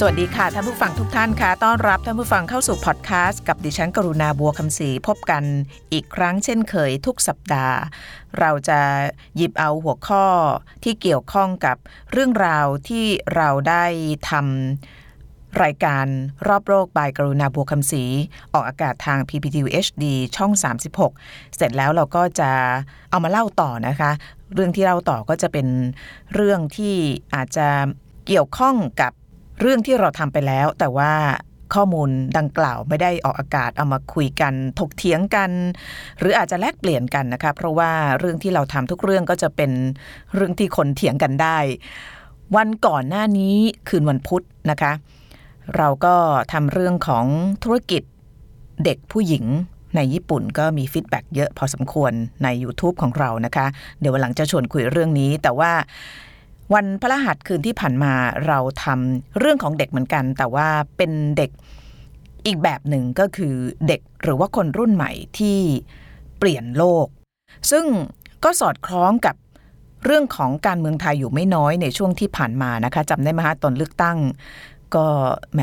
สวัสดีค่ะท่านผู้ฟังทุกท่านค่ะ ต้อนรับท่านผู้ฟังเข้าสู่พอดแคสต์กับดิฉันกรุณาบัวคำศรีพบกันอีกครั้งเช่นเคยทุกสัปดาห์ เราจะหยิบเอาหัวข้อที่เกี่ยวข้องกับเรื่องราวที่เราได้ทำรายการรอบโลกบายกรุณาบัวคำศรีออกอากาศทาง PPTV HD ช่อง 36 เสร็จแล้วเราก็จะเอามาเล่าต่อนะคะ เรื่องที่เล่าต่อก็จะเป็นเรื่องที่อาจจะเกี่ยวข้องกับ เรื่องที่เราทำไปแล้ว แต่ว่าข้อมูลดังกล่าวไม่ได้ออกอากาศเอามาคุยกัน ถกเถียงกัน หรืออาจจะแลกเปลี่ยนกันนะคะเพราะว่าเรื่องที่เราทำทุกเรื่องก็จะเป็นเรื่องที่คนเถียงกันได้ วันก่อนหน้านี้คืนวันพุธนะคะ เราก็ทำเรื่องของธุรกิจเด็กผู้หญิงในญี่ปุ่นก็มี feedback เยอะพอสมควรใน YouTube ของเรานะคะ เดี๋ยววันหลังจะชวนคุยเรื่องนี้ แต่ว่า วันพระรหัสคืนที่ผ่านมาเราทำเรื่องของเด็กเหมือนกัน แต่ว่าเป็นเด็กอีกแบบหนึ่งก็คือเด็กหรือว่าคนรุ่นใหม่ที่เปลี่ยนโลก ซึ่งก็สอดคล้องกับเรื่องของการเมืองไทยอยู่ไม่น้อยในช่วงที่ผ่านมานะคะจำได้ไหมฮะตอนเลือกตั้ง ก็แหม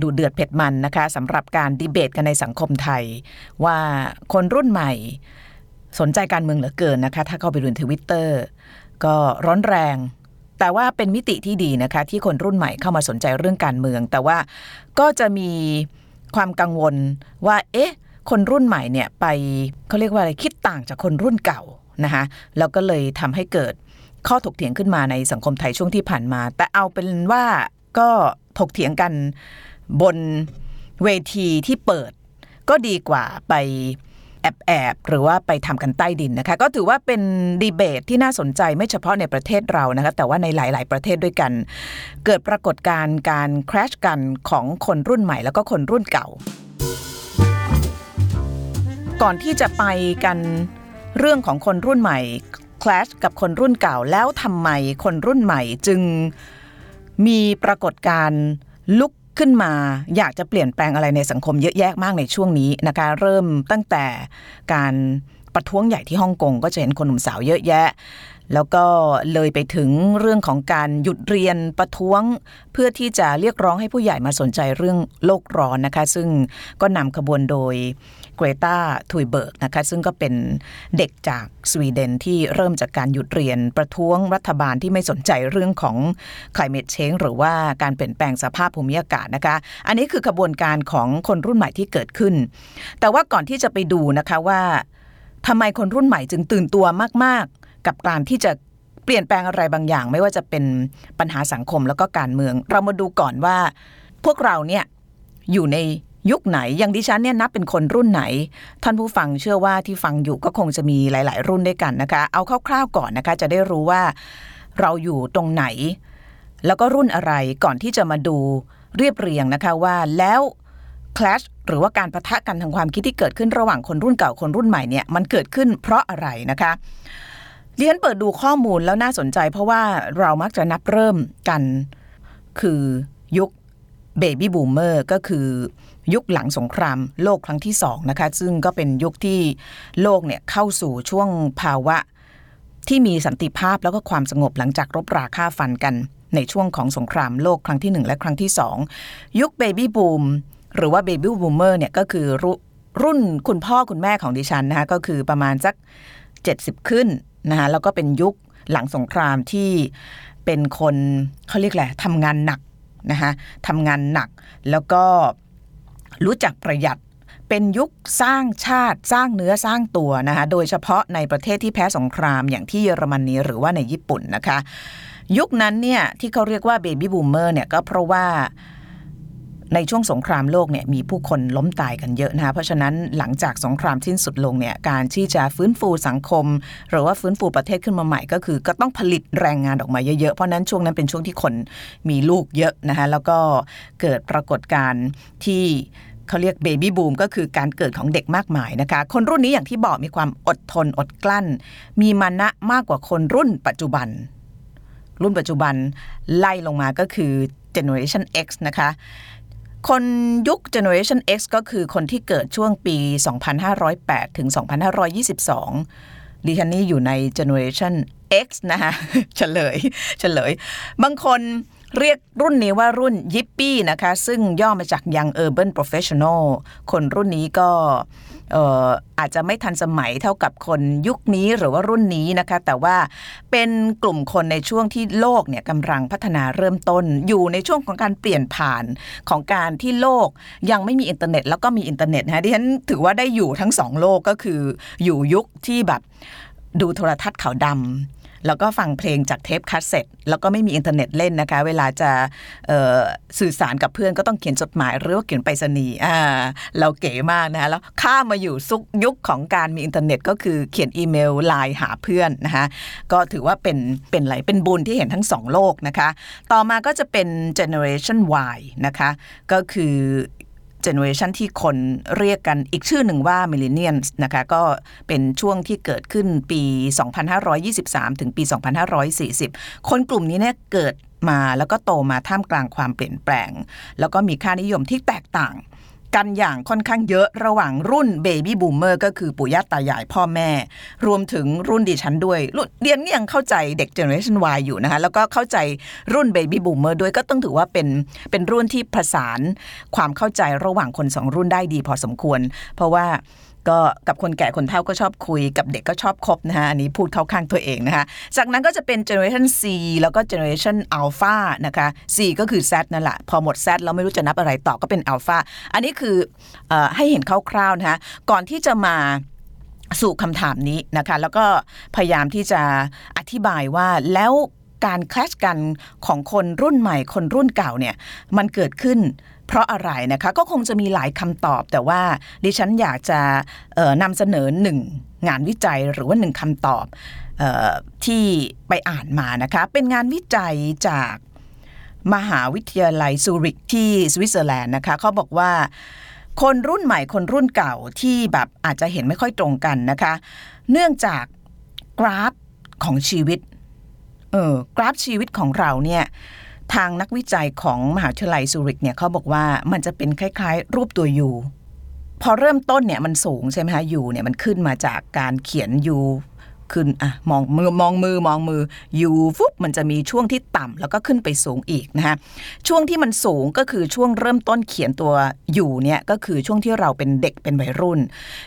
ดูเดือดเผ็ดมันนะคะสำหรับการดีเบตกันในสังคมไทย ว่าคนรุ่นใหม่สนใจการเมืองเหลือเกินนะคะ ถ้าเข้าไปดูทวิตเตอร์ ก็ร้อนแรง แต่ว่าเป็นมิติที่ดีนะคะ ที่คนรุ่นใหม่เข้ามาสนใจเรื่องการเมือง แต่ว่าก็จะมีความกังวลว่า เอ๊ะ คนรุ่นใหม่เนี่ยไปเขาเรียกว่าอะไรคิดต่างจากคนรุ่นเก่านะคะแล้วก็เลยทำให้เกิดข้อถกเถียงขึ้นมาในสังคมไทยช่วงที่ผ่านมา แต่เอาเป็นว่าก็ถกเถียงกันบนเวทีที่เปิด ก็ดีกว่าไป แอบแอบหรือว่าไปทำกันใต้ดินนะคะ ก็ถือว่าเป็นดีเบตที่น่าสนใจไม่เฉพาะในประเทศเรานะคะแต่ว่าในหลาย ๆ ประเทศด้วยกัน เกิดปรากฏการณ์การคราชกันของคนรุ่นใหม่ แล้วก็คนรุ่นเก่า ก่อนที่จะไปกันเรื่องของคนรุ่นใหม่คลาชกับคนรุ่นเก่าแล้วทำไมคนรุ่นใหม่จึงมีปรากฏการณ์ลุก ขึ้นมา อยากจะเปลี่ยนแปลงอะไรในสังคมเยอะแยะมากในช่วงนี้นะคะเริ่มตั้งแต่การประท้วงใหญ่ที่ฮ่องกงก็จะเห็นคนหนุ่มสาวเยอะแยะ แล้วก็เลยไปถึงเรื่องของการหยุดเรียนประท้วง เพื่อที่จะเรียกร้องให้ผู้ใหญ่มาสนใจเรื่องโลกร้อนนะคะ ซึ่งก็นำขบวนโดย เกรตาทุยเบิร์กนะคะซึ่งก็เป็นเด็กจากสวีเดนที่เริ่มจากการหยุดเรียนประท้วงรัฐบาลที่ไม่สนใจเรื่องของ climate change หรือว่าการเปลี่ยนแปลงสภาพภูมิอากาศนะคะ อันนี้คือขบวนการของคนรุ่นใหม่ที่เกิดขึ้น แต่ว่าก่อนที่จะไปดูนะคะว่าทำไมคนรุ่นใหม่จึงตื่นตัวมาก ๆ กับการที่จะเปลี่ยนแปลงอะไรบางอย่าง ไม่ว่าจะเป็นปัญหาสังคมแล้วก็การเมือง เรามาดูก่อนว่า พวกเราเนี่ยอยู่ใน ยุคไหนอย่างดิฉันเนี่ยนับเป็นคนรุ่นไหน ท่านผู้ฟังเชื่อว่าที่ฟังอยู่ก็คงจะมีหลาย ๆ รุ่นด้วยกันนะคะ เอาคร่าวๆก่อนนะคะ จะได้รู้ว่าเราอยู่ตรงไหน แล้วก็รุ่นอะไรก่อนที่จะมาดูเรียบเรียงนะคะว่าแล้วคลาชหรือว่าการประทะกันทางความคิดที่เกิดขึ้นระหว่างคนรุ่นเก่าคนรุ่นใหม่เนี่ยมันเกิดขึ้นเพราะอะไรนะคะเรียนเปิดดูข้อมูลแล้วน่าสนใจ เพราะว่าเรามักจะนับเริ่มกัน คือยุค baby boomer ก็คือ ยุคหลังสงครามโลกครั้งที่สองนะคะซึ่งก็เป็นยุคที่โลกเนี่ยเข้าสู่ช่วงภาวะที่มีสันติภาพแล้วก็ความสงบหลังจากรบราฆ่าฟันกัน ในช่วงของสงครามโลกครั้งที่ 1 และครั้งที่ 2 ยุค baby boom หรือว่า baby boomer เนี่ยก็คือรุ่นคุณพ่อคุณแม่ของดิฉันนะคะก็คือประมาณสัก 70 ขึ้นนะคะแล้วก็เป็นยุคหลังสงครามที่เป็นคนเขาเรียกแหละทำงานหนักนะคะทำงานหนักแล้วก็ รู้จักประหยัดเป็นยุคสร้างชาติสร้างเนื้อสร้างตัวนะคะโดยเฉพาะในประเทศที่แพ้สงครามอย่างที่เยอรมนนีหรือว่าในญี่ปุ่นนะคะ ยุคนั้นเนี่ยที่เขาเรียกว่าเบบี้บูมเมอร์เนี่ยก็เพราะว่า ในช่วงสงครามโลกเนี่ยมีผู้คนล้มตายกันเยอะนะคะเพราะฉะนั้นหลังจากสงครามสิ้นสุดลงเนี่ยการที่จะฟื้นฟูสังคม หรือว่าฟื้นฟูประเทศขึ้นมาใหม่ก็คือ ก็ต้องผลิตแรงงานออกมาเยอะๆ เพราะนั้นช่วงนั้นเป็นช่วงที่คนมีลูกเยอะนะคะแล้วก็เกิดปรากฏการณ์ที่เขาเรียกเบบี้บูมก็คือการเกิดของเด็กมากมายนะคะ คนรุ่นนี้อย่างที่บอกมีความอดทนอดกลั้น มีมานะมากกว่าคนรุ่นปัจจุบัน รุ่นปัจจุบันไล่ลงมาก็คือ generation X นะคะ คนยุค generation X ก็คือคนที่เกิดช่วงปี 2508 ถึง 2522 ดิฉันนี่อยู่ใน generation X นะคะเฉลยเฉลย บางคนเรียกรุ่นนี้ว่ารุ่นยิปปี้นะคะ ซึ่งย่อมาจาก Young Urban Professional คนรุ่นนี้ก็ อาจจะไม่ทันสมัยเท่ากับคนยุคนี้หรือว่ารุ่นนี้นะคะ แต่ว่าเป็นกลุ่มคนในช่วงที่โลกเนี่ยกำลังพัฒนาเริ่มต้น อยู่ในช่วงของการเปลี่ยนผ่านของการที่โลกยังไม่มีอินเทอร์เน็ต แล้วก็มีอินเทอร์เน็ตนะดิฉันถือว่าได้อยู่ทั้งสองโลกก็คืออยู่ยุคที่แบบดูโทรทัศน์ขาวดำ แล้วก็ฟังเพลงจากเทปคาสเซ็ตแล้วก็ไม่มีอินเทอร์เน็ตเล่นนะคะ เวลาจะสื่อสารกับเพื่อนก็ต้องเขียนจดหมายหรือว่าเขียนไปรษณีย์เราเก๋มากนะคะแล้วข้ามาอยู่ซุกยุคของการมีอินเทอร์เน็ต ก็คือเขียนอีเมลไลน์หาเพื่อนนะคะก็ถือว่าเป็นเป็นอะไรเป็นบุญที่เห็นทั้งสองโลกนะคะ ต่อมาก็จะเป็น generation Y นะคะ ก็คือ generation ที่คนเรียกกันอีกชื่อหนึ่งว่า Millennial นะคะก็เป็นช่วงที่เกิดขึ้นปี 2523 ถึงปี 2540 คนกลุ่มนี้เนี่ยเกิดมาแล้วก็โตมาท่ามกลางความเปลี่ยนแปลง แล้วก็มีค่านิยมที่แตกต่าง กันอย่างค่อนข้างเยอะระหว่างรุ่น baby boomer ก็คือปู่ย่าตายายพ่อแม่ รวมถึงรุ่นดิฉันด้วยดิฉันก็ยังเข้าใจเด็ก generation Y อยู่นะคะ แล้วก็เข้าใจรุ่น baby boomer ด้วยก็ต้องถือว่าเป็นเป็นรุ่นที่ผสานความเข้าใจระหว่างคนสองรุ่นได้ดีพอสมควร เพราะว่า ก็กับคนแก่คนเฒ่าก็ชอบคุยกับเด็กก็ชอบคบนะฮะอันนี้พูดเข้าข้างตัวเองนะคะจากนั้นก็จะเป็น generation Z แล้วก็ generation alpha นะคะ C ก็คือ Z นั่นแหละพอหมด Z เราไม่รู้จะนับอะไรต่อก็เป็น alpha อันนี้คืออให้เห็นคร่าวๆนะคะก่อนที่จะมาสู่คำถามนี้นะคะ แล้วก็พยายามที่จะอธิบายว่าแล้วการคลาชกันของคนรุ่นใหม่คนรุ่นเก่าเนี่ยมันเกิดขึ้น เพราะอะไรนะคะก็คงจะมีหลายคำตอบแต่ว่าดิฉันอยากจะนำเสนอหนึ่งงานวิจัยหรือว่าหนึ่งคำตอบออที่ไปอ่านมานะคะเป็นงานวิจัยจากมหาวิทยาลัยซูริกที่สวิตเซอร์แลนด์นะคะเขาบอกว่าคนรุ่นใหม่คนรุ่นเก่าที่แบบอาจจะเห็นไม่ค่อยตรงกันนะคะ เนื่องจากกราฟของชีวิตเออกราฟชีวิตของเราเนี่ย ทางนักวิจัยของมหาวิทยาลัยซูริกเนี่ยเขาบอกว่ามันจะเป็นคล้าย ๆ รูปตัวยูพอเริ่มต้นเนี่ยมันสูงใช่ไหมคะยูเนี่ยมันขึ้นมาจากการเขียนยู ขึ้นอะมองมือมองมือมองมืออยู่ฟุบมันจะมีช่วงที่ต่ำแล้วก็ขึ้นไปสูงอีกนะคะช่วงที่มันสูงก็คือช่วงเริ่มต้นเขียนตัวอยู่เนี่ยก็คือช่วงที่เราเป็นเด็กเป็นวัยรุ่น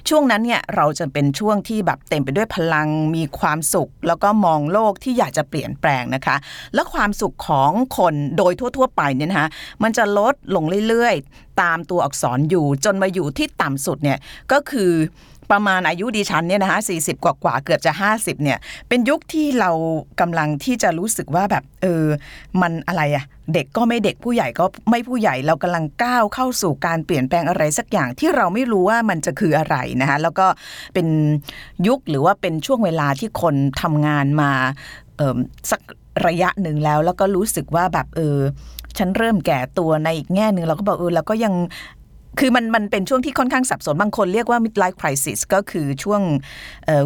ช่วงนั้นเนี่ยเราจะเป็นช่วงที่แบบเต็มไปด้วยพลังมีความสุข แล้วก็มองโลกที่อยากจะเปลี่ยนแปลงนะคะ และความสุขของคนโดยทั่ว ๆ ไปเนี่ยนะคะมันจะลดลงเรื่อยๆ ตามตัวอักษรอยู่จนมาอยู่ที่ต่ำสุดเนี่ยก็คือ ประมาณอายุดิฉันเนี่ยนะคะสี่สิบกว่ากว่าเกือบจะ 50เนี่ยเป็นยุคที่เรากำลังที่จะรู้สึกว่าแบบเออมันอะไรอะเด็กก็ไม่เด็กผู้ใหญ่ก็ไม่ผู้ใหญ่เรากำลังก้าวเข้าสู่การเปลี่ยนแปลงอะไรสักอย่างที่เราไม่รู้ว่ามันจะคืออะไรนะคะแล้วก็เป็นยุคหรือว่าเป็นช่วงเวลาที่คนทำงานมาเออสักระยะหนึ่งแล้วแล้วก็รู้สึกว่าแบบเออฉันเริ่มแก่ตัวในอีกแง่หนึ่งเราก็บอกเออเราก็ยัง คือมันมันเป็นช่วงที่ค่อนข้างสับสนบางคนเรียกว่า midlife crisis ก็คือช่วง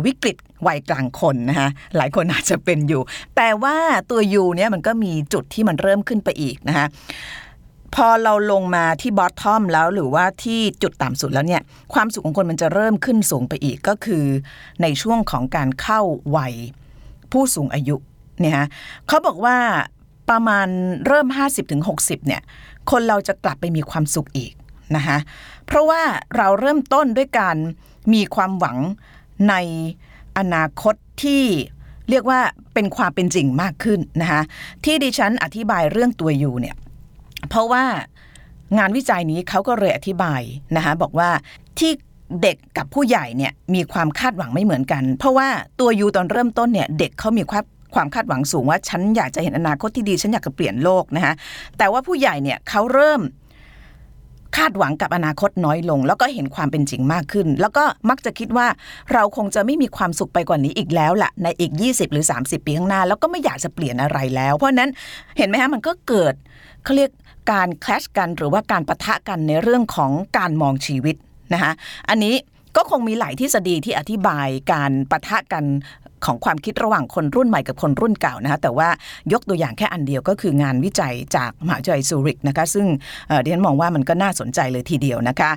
วิกฤตวัยกลางคนนะคะหลายคนอาจจะเป็นอยู่ แต่ว่าตัวยูเนี่ยมันก็มีจุดที่มันเริ่มขึ้นไปอีกนะคะพอเราลงมาที่บอททอมแล้วหรือว่าที่จุดต่ำสุดแล้วเนี่ยความสุขของคนมันจะเริ่มขึ้นสูงไปอีกก็คือในช่วงของการเข้าวัยผู้สูงอายุเนี่ยฮะเขาบอกว่าประมาณเริ่ม 50-60เนี่ยคนเราจะกลับไปมีความสุขอีก นะคะเพราะว่าเราเริ่มต้นด้วยการมีความหวังในอนาคตที่เรียกว่าเป็นความเป็นจริงมากขึ้นนะคะที่ดิฉันอธิบายเรื่องตัวอยู่เนี่ยเพราะว่างานวิจัยนี้เขาก็เลยอธิบายนะคะบอกว่าที่เด็กกับผู้ใหญ่เนี่ยมีความคาดหวังไม่เหมือนกัน เพราะว่าตัวยูตอนเริ่มต้นเนี่ยเด็กเขามีความความคาดหวังสูงว่าฉันอยากจะเห็นอนาคตที่ดีฉันอยากจะเปลี่ยนโลกนะคะแต่ว่าผู้ใหญ่เนี่ยเขาเริ่ม คาดหวังกับอนาคตน้อยลง แล้วก็เห็นความเป็นจริงมากขึ้น แล้วก็มักจะคิดว่าเราคงจะไม่มีความสุขไปกว่านี้อีกแล้วละในอีก 20 หรือ 30 ปีข้างหน้า แล้วก็ไม่อยากจะเปลี่ยนอะไรแล้ว เพราะนั้นเห็นไหมฮะมันก็เกิดเขาเรียกการคลชกันหรือว่าการประทะกันในเรื่องของการมองชีวิตนะคะอันนี้ก็คงมีหลายทฤษฎีที่อธิบายการประทะกัน ของความคิดระหว่างคนรุ่นใหม่กับคนรุ่นเก่านะคะแต่ว่ายกตัวอย่างแค่อันเดียวก็คืองานวิจัยจากมหาวิทยาลัยซูริกนะคะซึ่งดิฉันมองว่ามันก็น่าสนใจเลยทีเดียวนะคะ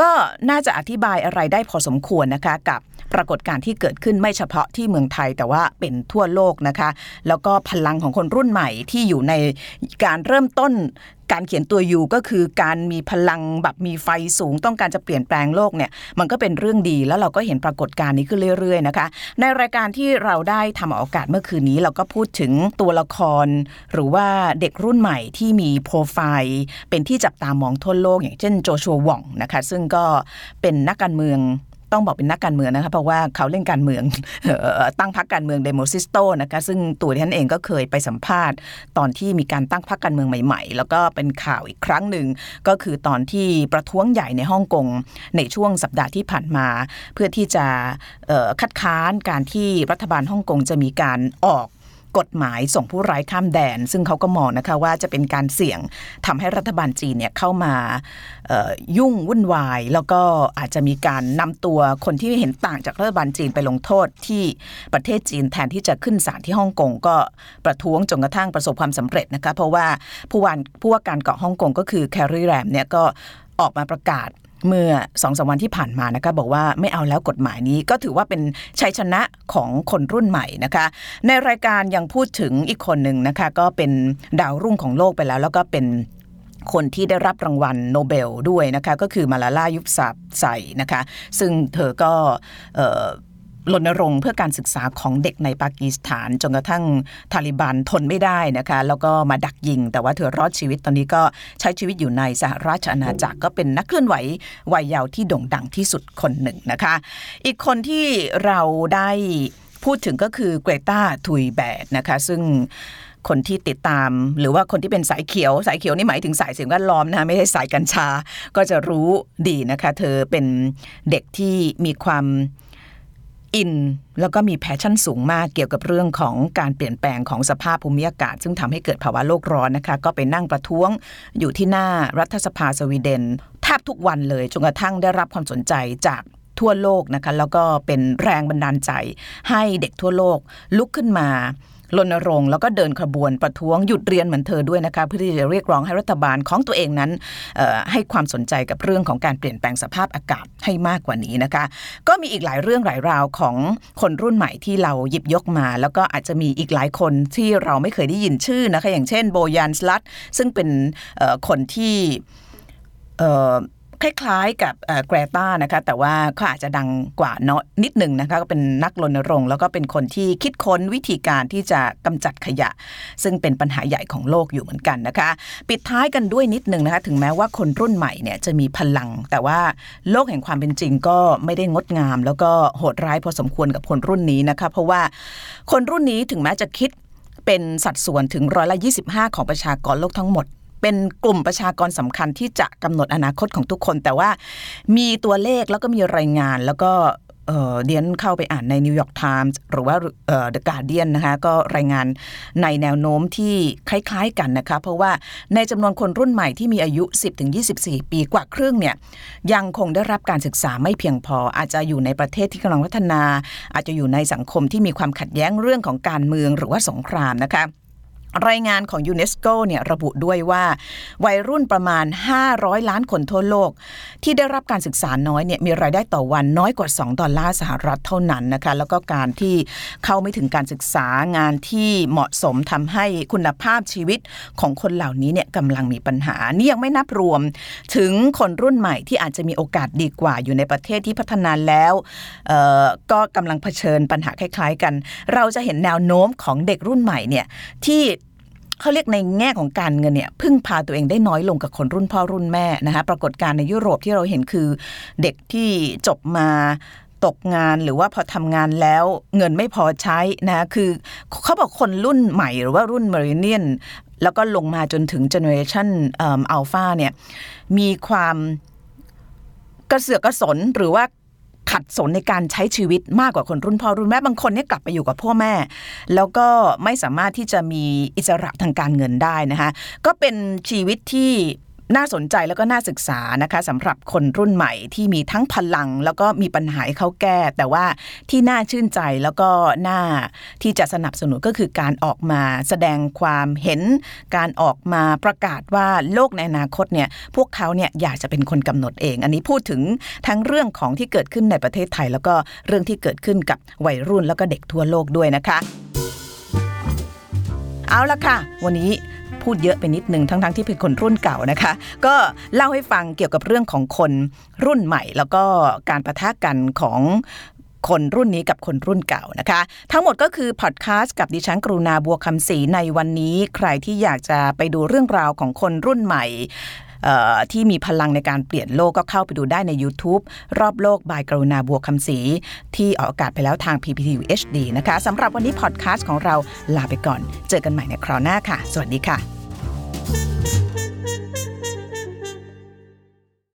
ก็น่าจะอธิบายอะไรได้พอสมควรนะคะกับปรากฏการณ์ที่เกิดขึ้นไม่เฉพาะที่เมืองไทยแต่ว่าเป็นทั่วโลกนะคะ แล้วก็พลังของคนรุ่นใหม่ที่อยู่ในการเริ่มต้นการเขียนตัวยูก็คือการมีพลังแบบมีไฟสูงต้องการจะเปลี่ยนแปลงโลกเนี่ยมันก็เป็นเรื่องดีแล้วเราก็เห็นปรากฏการณ์นี้ขึ้นเรื่อยๆนะคะ ในรายการที่เราได้ทำออกอากาศเมื่อคืนนี้เราก็พูดถึงตัวละคร หรือว่าเด็กรุ่นใหม่ที่มีโปรไฟล์เป็นที่จับตามองทั่วโลก อย่างเช่นโจชัว หว่องนะคะ ซึ่งก็เป็นนักการเมือง ต้องบอกเป็นนักการเมืองนะคะเพราะว่าเขาเล่นการเมืองตั้งพรรคการเมือง Demosisto นะคะซึ่งตัวดิฉันเองก็เคยไปสัมภาษณ์ ตอนที่มีการตั้งพรรคการเมืองใหม่ ๆ แล้วก็เป็นข่าวอีกครั้งหนึ่งก็คือตอนที่ประท้วงใหญ่ในฮ่องกงในช่วงสัปดาห์ที่ผ่านมา เพื่อที่จะคัดค้านการที่รัฐบาลฮ่องกงจะมีการออก กฎหมายส่งผู้ร้ายข้ามแดน ซึ่งเขาก็มองนะคะว่าจะเป็นการเสี่ยงทำให้รัฐบาลจีนเนี่ยเข้ามายุ่งวุ่นวาย แล้วก็อาจจะมีการนำตัวคนที่เห็นต่างจากรัฐบาลจีนไปลงโทษที่ประเทศจีนแทนที่จะขึ้นศาลที่ฮ่องกงก็ประท้วงจนกระทั่งประสบความสำเร็จนะคะเพราะว่าผู้ว่าผู้ว่าการเกาะฮ่องกงก็คือแคร์รีแลมเนี่ยก็ออกมาประกาศ เมื่อสองสามวันที่ผ่านมานะคะบอกว่าไม่เอาแล้วกฎหมายนี้ก็ถือว่าเป็นชัยชนะของคนรุ่นใหม่นะคะ ในรายการยังพูดถึงอีกคนหนึ่งนะคะก็เป็นดาวรุ่งของโลกไปแล้ว แล้วก็เป็นคนที่ได้รับรางวัลโนเบลด้วยนะคะก็คือมาลาลายุบสับใส่นะคะ ซึ่งเธอก็ รณรงค์เพื่อการศึกษาของเด็กในปากีสถานจนกระทั่งทาลิบันทนไม่ได้นะคะ แล้วก็มาดักยิง แต่ว่าเธอรอดชีวิตตอนนี้ก็ใช้ชีวิตอยู่ในสหราชอาณาจักรก็เป็นนักเคลื่อนไหววัยเยาว์ที่โด่งดังที่สุดคนหนึ่งนะคะ อีกคนที่เราได้พูดถึงก็คือเกรตาทุยแบดนะคะซึ่งคนที่ติดตาม หรือว่าคนที่เป็นสายเขียว สายเขียวนี่หมายถึงสายสิ่งแวดล้อมนะคะไม่ใช่สายกัญชาก็จะรู้ดีนะคะ เธอเป็นเด็กที่มีความ อิน แล้วก็มี passion สูงมากเกี่ยวกับเรื่องของการเปลี่ยนแปลงของสภาพภูมิอากาศ ซึ่งทำให้เกิดภาวะโลกร้อนนะคะ ก็ไปนั่งประท้วงอยู่ที่หน้ารัฐสภาสวีเดนแทบทุกวันเลยจนกระทั่งได้รับความสนใจจากทั่วโลกนะคะแล้วก็เป็นแรงบันดาลใจให้เด็กทั่วโลกลุกขึ้นมา รณรงค์แล้วก็เดินขบวนประท้วงหยุดเรียนเหมือนเธอด้วยนะคะเพื่อที่จะเรียกร้องให้รัฐบาลของตัวเองนั้นให้ความสนใจกับเรื่องของการเปลี่ยนแปลงสภาพอากาศให้มากกว่านี้นะคะ ก็มีอีกหลายเรื่องหลายราวของคนรุ่นใหม่ที่เราหยิบยกมา แล้วก็อาจจะมีอีกหลายคนที่เราไม่เคยได้ยินชื่อนะคะอย่างเช่นโบยันสลัดซึ่งเป็นคนที่ คล้ายๆกับแกรตานะคะแต่ว่าเขาอาจจะดังกว่าเนาะนิดหนึ่งนะคะก็เป็นนักรณรงค์แล้วก็เป็นคนที่คิดค้นวิธีการที่จะกำจัดขยะ ซึ่งเป็นปัญหาใหญ่ของโลกอยู่เหมือนกันนะคะ ปิดท้ายกันด้วยนิดหนึ่งนะคะถึงแม้ว่าคนรุ่นใหม่เนี่ยจะมีพลัง แต่ว่าโลกแห่งความเป็นจริงก็ไม่ได้งดงาม แล้วก็โหดร้ายพอสมควรกับคนรุ่นนี้นะคะเพราะว่าคนรุ่นนี้ถึงแม้จะคิดเป็นสัดส่วนถึงร้อยละ 25 ของประชากรโลกทั้งหมด เป็นกลุ่มประชากรสำคัญที่จะกำหนดอนาคตของทุกคน แต่ว่ามีตัวเลขแล้วก็มีรายงานแล้วก็ดิฉันเข้าไปอ่านใน New York Times หรือว่า The Guardian นะคะก็รายงานในแนวโน้มที่คล้ายๆกันนะคะ เพราะว่าในจำนวนคนรุ่นใหม่ที่มีอายุ 10-24 ปีกว่าครึ่งเนี่ยยังคงได้รับการศึกษาไม่เพียงพอ อาจจะอยู่ในประเทศที่กำลังพัฒนา อาจจะอยู่ในสังคมที่มีความขัดแย้งเรื่องของการเมืองหรือว่าสงครามนะคะ รายงานของยูเนสโกเนี่ยระบุด้วยว่าวัยรุ่นประมาณ 500 ล้านคนทั่วโลก ที่ได้รับการศึกษาน้อยเนี่ยมีรายได้ต่อวันน้อยกว่า 2 ดอลลาร์สหรัฐเท่านั้นนะคะแล้วก็การที่เข้าไม่ถึงการศึกษางานที่เหมาะสมทำให้คุณภาพชีวิตของคนเหล่านี้เนี่ยกำลังมีปัญหา นี่ยังไม่นับรวมถึงคนรุ่นใหม่ที่อาจจะมีโอกาสดีกว่าอยู่ในประเทศที่พัฒนาแล้วก็กำลังเผชิญปัญหาคล้าย ๆ กัน เราจะเห็นแนวโน้มของเด็กรุ่นใหม่เนี่ยที่ เขาเรียกในแง่ของการเงินเนี่ยพึ่งพาตัวเองได้น้อยลงกับคนรุ่นพ่อรุ่นแม่นะคะปรากฏการณ์ในยุโรปที่เราเห็นคือเด็กที่จบมาตกงานหรือว่าพอทำงานแล้วเงินไม่พอใช้นะคือเขาบอกคนรุ่นใหม่หรือว่ารุ่นมริเนียนแล้วก็ลงมาจนถึงเจเนอเรชันอัลฟาเนี่ยมีความกระเสือกกระสนหรือว่า ขัดสนในการใช้ชีวิตมากกว่าคนรุ่นพ่อรุ่นแม่บางคนเนี่ยกลับไปอยู่กับพ่อแม่ แล้วก็ไม่สามารถที่จะมีอิสระทางการเงินได้นะคะก็เป็นชีวิตที่ น่าสนใจแล้วก็น่าศึกษานะคะสำหรับคนรุ่นใหม่ที่มีทั้งพลัง แล้วก็มีปัญหาให้เขาแก้ แต่ว่าที่น่าชื่นใจแล้วก็น่าที่จะสนับสนุนก็คือการออกมาแสดงความเห็น การออกมาประกาศว่าโลกในอนาคตเนี่ยพวกเขาเนี่ยอยากจะเป็นคนกำหนดเอง อันนี้พูดถึงทั้งเรื่องของที่เกิดขึ้นในประเทศไทย แล้วก็เรื่องที่เกิดขึ้นกับวัยรุ่นแล้วก็เด็กทั่วโลกด้วยนะคะ เอาละค่ะ วันนี้ พูดเยอะไปนิดนึงทั้งๆทที่เป็นคนรุ่นเก่านะคะ ก็เล่าให้ฟังเกี่ยวกับเรื่องของคนรุ่นใหม่ แล้วก็การประทะกันของคนรุ่นนี้กับคนรุ่นเก่านะคะ ทั้งหมดก็คือพอดแคสต์กับดิฉันกรุณาบัวคำศรีในวันนี้ ใครที่อยากจะไปดูเรื่องราวของคนรุ่นใหม่ที่มีพลังในการเปลี่ยนโลกก็เข้าไปดูได้ใน YouTube รอบโลกบายกรุณาบัวคำศรีที่ออกอากาศไปแล้วทาง PPTV HD นะคะสำหรับวันนี้พอดแคสต์ของเราลาไปก่อน เจอกันใหม่ในคราวหน้าค่ะ สวัสดีค่ะ